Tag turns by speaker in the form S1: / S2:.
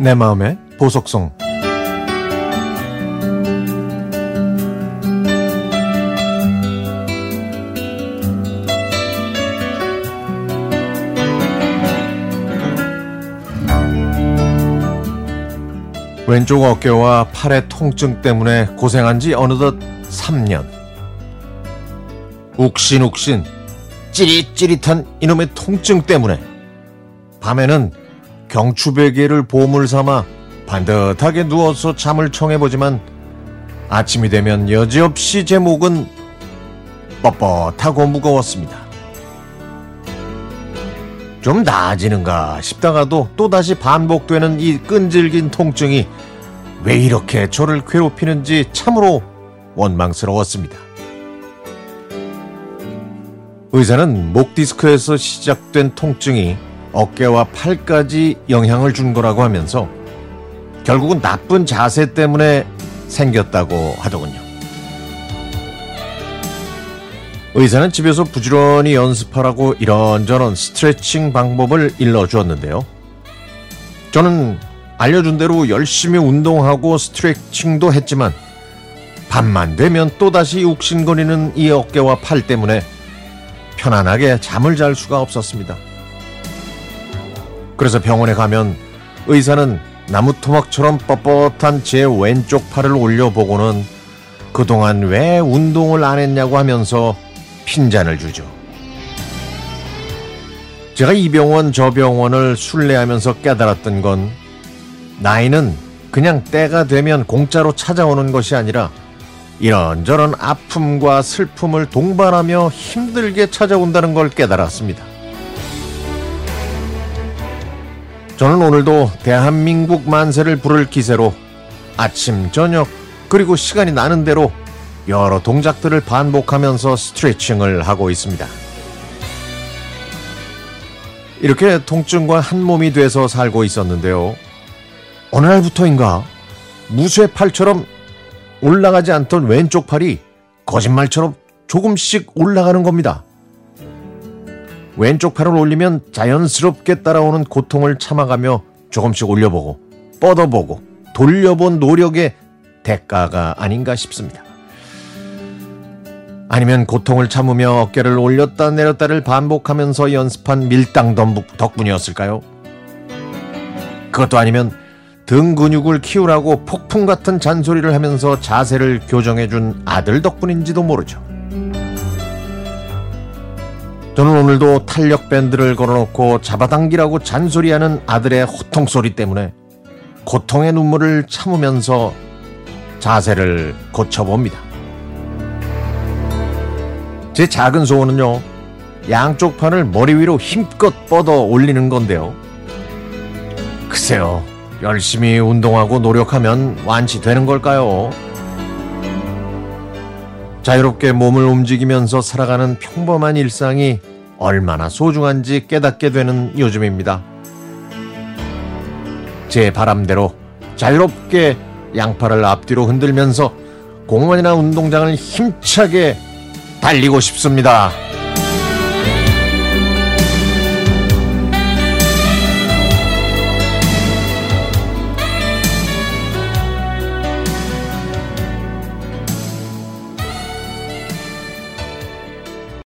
S1: 내 마음의 보석성 왼쪽 어깨와 팔의 통증 때문에 고생한 지 어느덧 3년. 욱신욱신 찌릿찌릿한 이놈의 통증 때문에 밤에는 경추베개를 보물 삼아 반듯하게 누워서 잠을 청해보지만 아침이 되면 여지없이 제 목은 뻣뻣하고 무거웠습니다. 좀 나아지는가 싶다가도 또다시 반복되는 이 끈질긴 통증이 왜 이렇게 저를 괴롭히는지 참으로 원망스러웠습니다. 의사는 목 디스크에서 시작된 통증이 어깨와 팔까지 영향을 준 거라고 하면서 결국은 나쁜 자세 때문에 생겼다고 하더군요. 의사는 집에서 부지런히 연습하라고 이런저런 스트레칭 방법을 일러주었는데요. 저는 알려준 대로 열심히 운동하고 스트레칭도 했지만 밤만 되면 또다시 욱신거리는 이 어깨와 팔 때문에 편안하게 잠을 잘 수가 없었습니다. 그래서 병원에 가면 의사는 나무 토막처럼 뻣뻣한 제 왼쪽 팔을 올려보고는 그동안 왜 운동을 안 했냐고 하면서 핀잔을 주죠. 제가 이 병원 저 병원을 순례하면서 깨달았던 건 나이는 그냥 때가 되면 공짜로 찾아오는 것이 아니라 이런저런 아픔과 슬픔을 동반하며 힘들게 찾아온다는 걸 깨달았습니다. 저는 오늘도 대한민국 만세를 부를 기세로 아침, 저녁, 그리고 시간이 나는 대로 여러 동작들을 반복하면서 스트레칭을 하고 있습니다. 이렇게 통증과 한 몸이 돼서 살고 있었는데요. 어느 날부터인가 무쇠 팔처럼 올라가지 않던 왼쪽 팔이 거짓말처럼 조금씩 올라가는 겁니다. 왼쪽 팔을 올리면 자연스럽게 따라오는 고통을 참아가며 조금씩 올려보고 뻗어보고 돌려본 노력의 대가가 아닌가 싶습니다. 아니면 고통을 참으며 어깨를 올렸다 내렸다를 반복하면서 연습한 밀당 덕분이었을까요? 그것도 아니면 등 근육을 키우라고 폭풍 같은 잔소리를 하면서 자세를 교정해준 아들 덕분인지도 모르죠. 저는 오늘도 탄력 밴드를 걸어놓고 잡아당기라고 잔소리하는 아들의 호통 소리 때문에 고통의 눈물을 참으면서 자세를 고쳐봅니다. 제 작은 소원은요, 양쪽 팔을 머리 위로 힘껏 뻗어 올리는 건데요. 글쎄요, 열심히 운동하고 노력하면 완치되는 걸까요? 자유롭게 몸을 움직이면서 살아가는 평범한 일상이 얼마나 소중한지 깨닫게 되는 요즘입니다. 제 바람대로 자유롭게 양팔을 앞뒤로 흔들면서 공원이나 운동장을 힘차게 달리고 싶습니다.